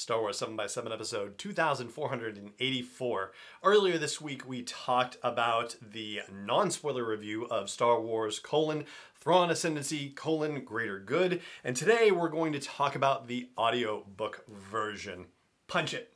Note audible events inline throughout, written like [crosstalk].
Star Wars 7x7 episode 2484. Earlier this week, we talked about the non spoiler review of Star Wars colon Thrawn Ascendancy colon Greater Good, and today we're going to talk about the audiobook version. Punch it.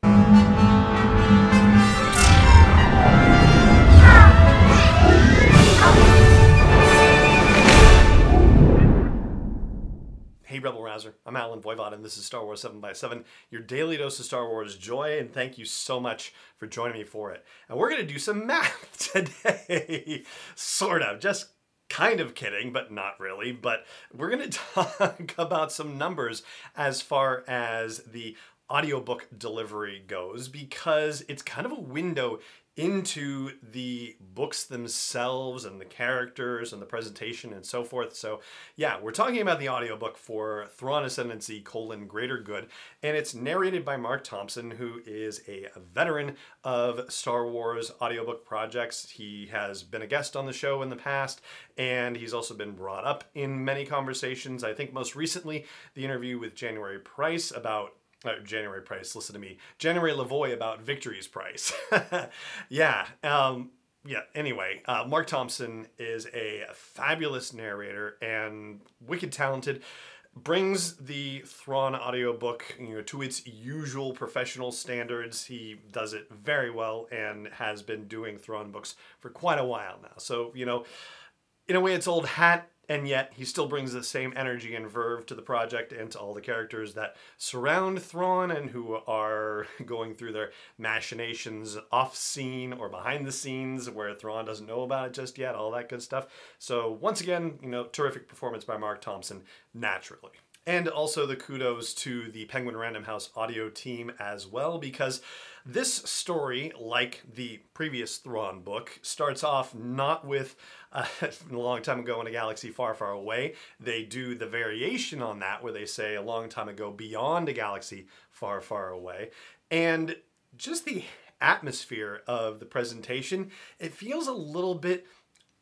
I'm Allen Voivod, and this is Star Wars 7x7, your daily dose of Star Wars joy, and thank you so much for joining me for it. And we're going to do some [laughs] math today. sort of. Just kind of kidding, but not really. But we're going [laughs] to talk about some numbers as far as the audiobook delivery goes because it's kind of a window into the books themselves and the characters and the presentation and so forth. So, yeah, we're talking about the audiobook for Thrawn Ascendancy colon Greater Good, and it's narrated by Marc Thompson, who is a veteran of Star Wars audiobook projects. He has been a guest on the show in the past, and he's also been brought up in many conversations. I think most recently, the interview with January Price about uh, January Price, listen to me. January LaVoy about Victory's Price. [laughs] yeah. Um, yeah, anyway, uh, Marc Thompson is a fabulous narrator and wicked talented. Brings the Thrawn audiobook you know, to its usual professional standards. He does it very well and has been doing Thrawn books for quite a while now. So, you know, in a way, it's old hat and yet he still brings the same energy and verve to the project and to all the characters that surround Thrawn and who are [laughs] going through their machinations off scene or behind the scenes where Thrawn doesn't know about it just yet, all that good stuff. So once again, you know, terrific performance by Marc Thompson, naturally. And also the kudos to the Penguin Random House audio team as well, because this story, like the previous Thrawn book, starts off not with uh, a [laughs] long time ago in a galaxy far, far away. They do the variation on that where they say a long time ago beyond a galaxy far, far away. And just the atmosphere of the presentation, it feels a little bit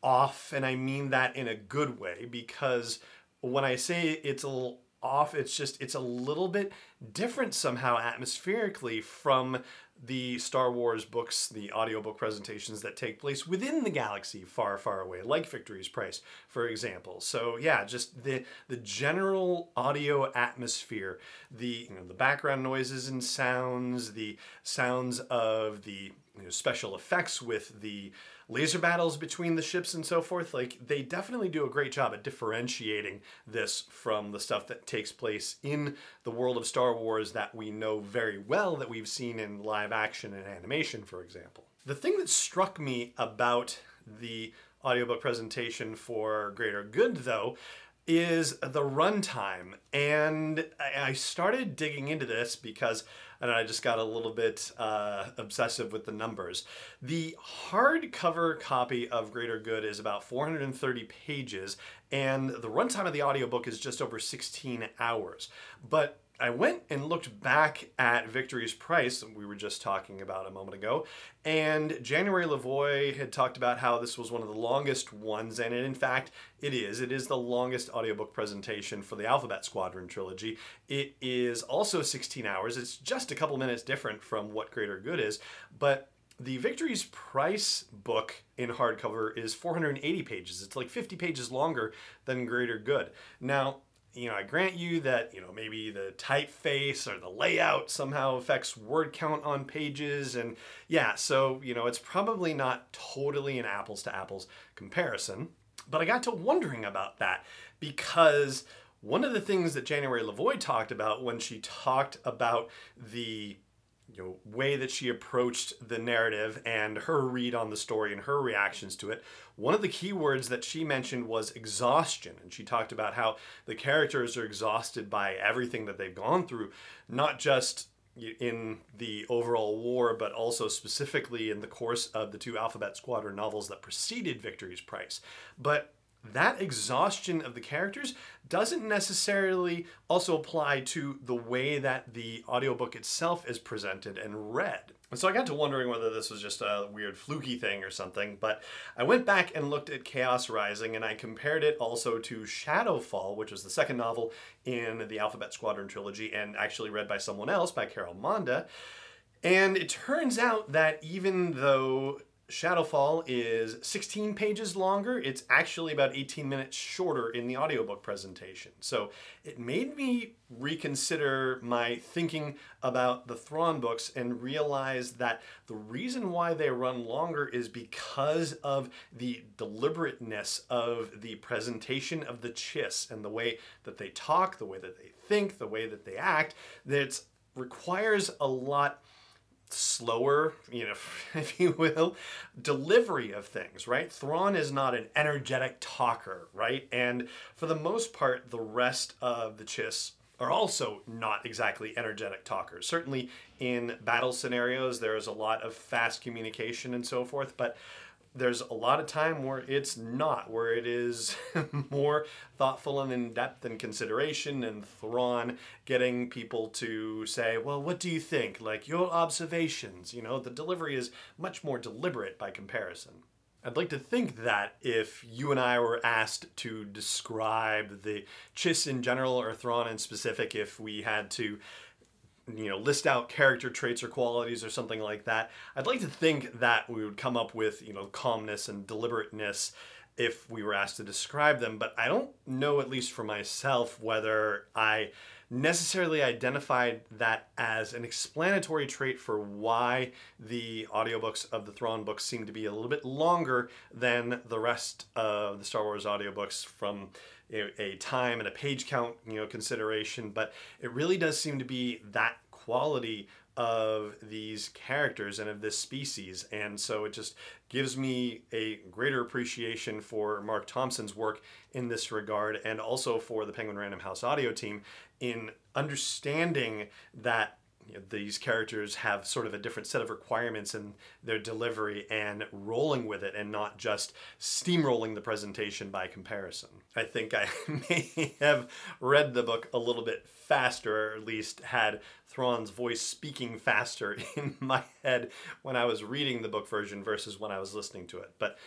off, and I mean that in a good way because when I say it's a little off. It's just, it's a little bit different somehow atmospherically from the Star Wars books, the audiobook presentations that take place within the galaxy far, far away, like Victory's Price, for example. So yeah, just the the general audio atmosphere, the you know, the background noises and sounds, the sounds of the you know, special effects with the laser battles between the ships and so forth. Like they definitely do a great job at differentiating this from the stuff that takes place in the world of Star Wars that we know very well that we've seen in live action and animation, for example. The thing that struck me about the audiobook presentation for Greater Good, though, is the runtime. And I started digging into this because and I just got a little bit uh, obsessive with the numbers. The hardcover copy of Greater Good is about 430 pages, and the runtime of the audiobook is just over 16 hours. But I went and looked back at Victory's Price, we were just talking about a moment ago, and January LaVoy had talked about how this was one of the longest ones, and in fact, it is. It is the longest audiobook presentation for the Alphabet Squadron trilogy. It is also 16 hours. It's just a couple minutes different from what Greater Good is, but the Victory's Price book in hardcover is 480 pages. It's like 50 pages longer than Greater Good. Now, you know, I grant you that, you know, maybe the typeface or the layout somehow affects word count on pages. And yeah, so, you know, it's probably not totally an apples to apples comparison. But I got to wondering about that because one of the things that January LaVoy talked about when she talked about the you know, way that she approached the narrative and her read on the story and her reactions to it. One of the key words that she mentioned was exhaustion. And she talked about how the characters are exhausted by everything that they've gone through, not just in the overall war, but also specifically in the course of the two Alphabet Squadron novels that preceded Victory's Price. But that exhaustion of the characters doesn't necessarily also apply to the way that the audiobook itself is presented and read. And so I got to wondering whether this was just a weird fluky thing or something, but I went back and looked at Chaos Rising and I compared it also to Shadowfall, which was the second novel in the Alphabet Squadron trilogy and actually read by someone else, by Carol Monda. And it turns out that even though Shadowfall is 16 pages longer. It's actually about 18 minutes shorter in the audiobook presentation. So it made me reconsider my thinking about the Thrawn books and realize that the reason why they run longer is because of the deliberateness of the presentation of the Chiss and the way that they talk, the way that they think, the way that they act. That requires a lot slower, you know, [laughs] if you will, delivery of things, right? Thrawn is not an energetic talker, right? And for the most part, the rest of the Chiss are also not exactly energetic talkers. Certainly in battle scenarios, there's a lot of fast communication and so forth, but there's a lot of time where it's not, where it is [laughs] more thoughtful and in depth and consideration and Thrawn getting people to say, well, what do you think? Like your observations, you know, the delivery is much more deliberate by comparison. I'd like to think that if you and I were asked to describe the Chiss in general or Thrawn in specific, if we had to you know list out character traits or qualities or something like that i'd like to think that we would come up with you know calmness and deliberateness if we were asked to describe them. But i don't know at least for myself whether i necessarily identified that as an explanatory trait for why the audiobooks of the Thrawn books seem to be a little bit longer than the rest of the Star Wars audiobooks from a, time and a page count, you know, consideration, but it really does seem to be that quality of these characters and of this species. And so it just gives me a greater appreciation for Marc Thompson's work in this regard and also for the Penguin Random House audio team in understanding that you know, these characters have sort of a different set of requirements in their delivery and rolling with it and not just steamrolling the presentation by comparison. I think I [laughs] may have read the book a little bit faster, or at least had Thrawn's voice speaking faster [laughs] in my head when I was reading the book version versus when I was listening to it. But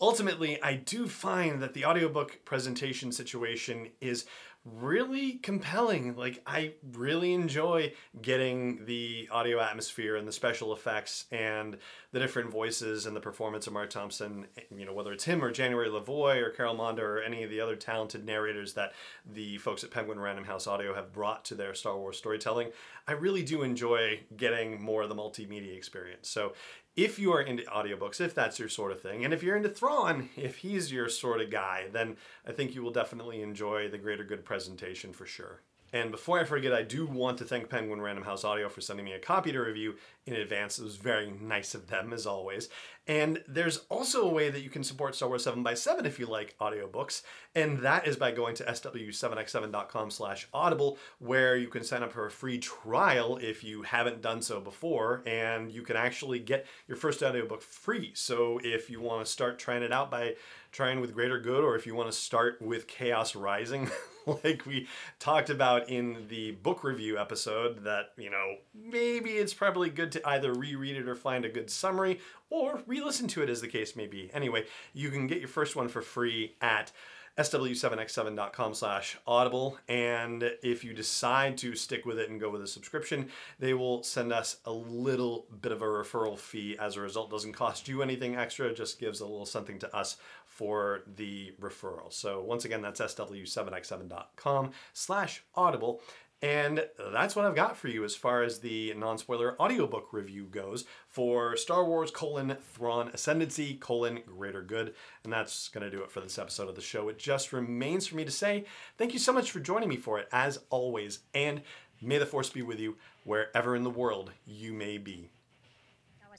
ultimately, I do find that the audiobook presentation situation is really compelling. Like I really enjoy getting the audio atmosphere and the special effects and the different voices and the performance of Marc Thompson, you know, whether it's him or January LaVoy or Carol Monda or any of the other talented narrators that the folks at Penguin Random House Audio have brought to their Star Wars storytelling. I really do enjoy getting more of the multimedia experience. So if you are into audiobooks, if that's your sort of thing, and if you're into Thrawn, if he's your sort of guy, then I think you will definitely enjoy the Greater Good presentation for sure. And before I forget, I do want to thank Penguin Random House Audio for sending me a copy to review in advance. It was very nice of them, as always. And there's also a way that you can support Star Wars 7 by 7 if you like audiobooks, and that is by going to sw7x7.com slash audible, where you can sign up for a free trial if you haven't done so before, and you can actually get your first audiobook free. So if you want to start trying it out by trying with Greater Good, or if you want to start with Chaos Rising, [laughs] like we talked about in the book review episode, that, you know, maybe it's probably good to either reread it or find a good summary, or re listen to it as the case may be. Anyway, you can get your first one for free at sw7x7.com slash audible and if you decide to stick with it and go with a subscription they will send us a little bit of a referral fee as a result doesn't cost you anything extra just gives a little something to us for the referral so once again that's sw7x7.com slash audible and that's what I've got for you as far as the non-spoiler audiobook review goes for Star Wars colon Thrawn Ascendancy colon Greater Good. And that's going to do it for this episode of the show. It just remains for me to say thank you so much for joining me for it, as always. And may the Force be with you wherever in the world you may be.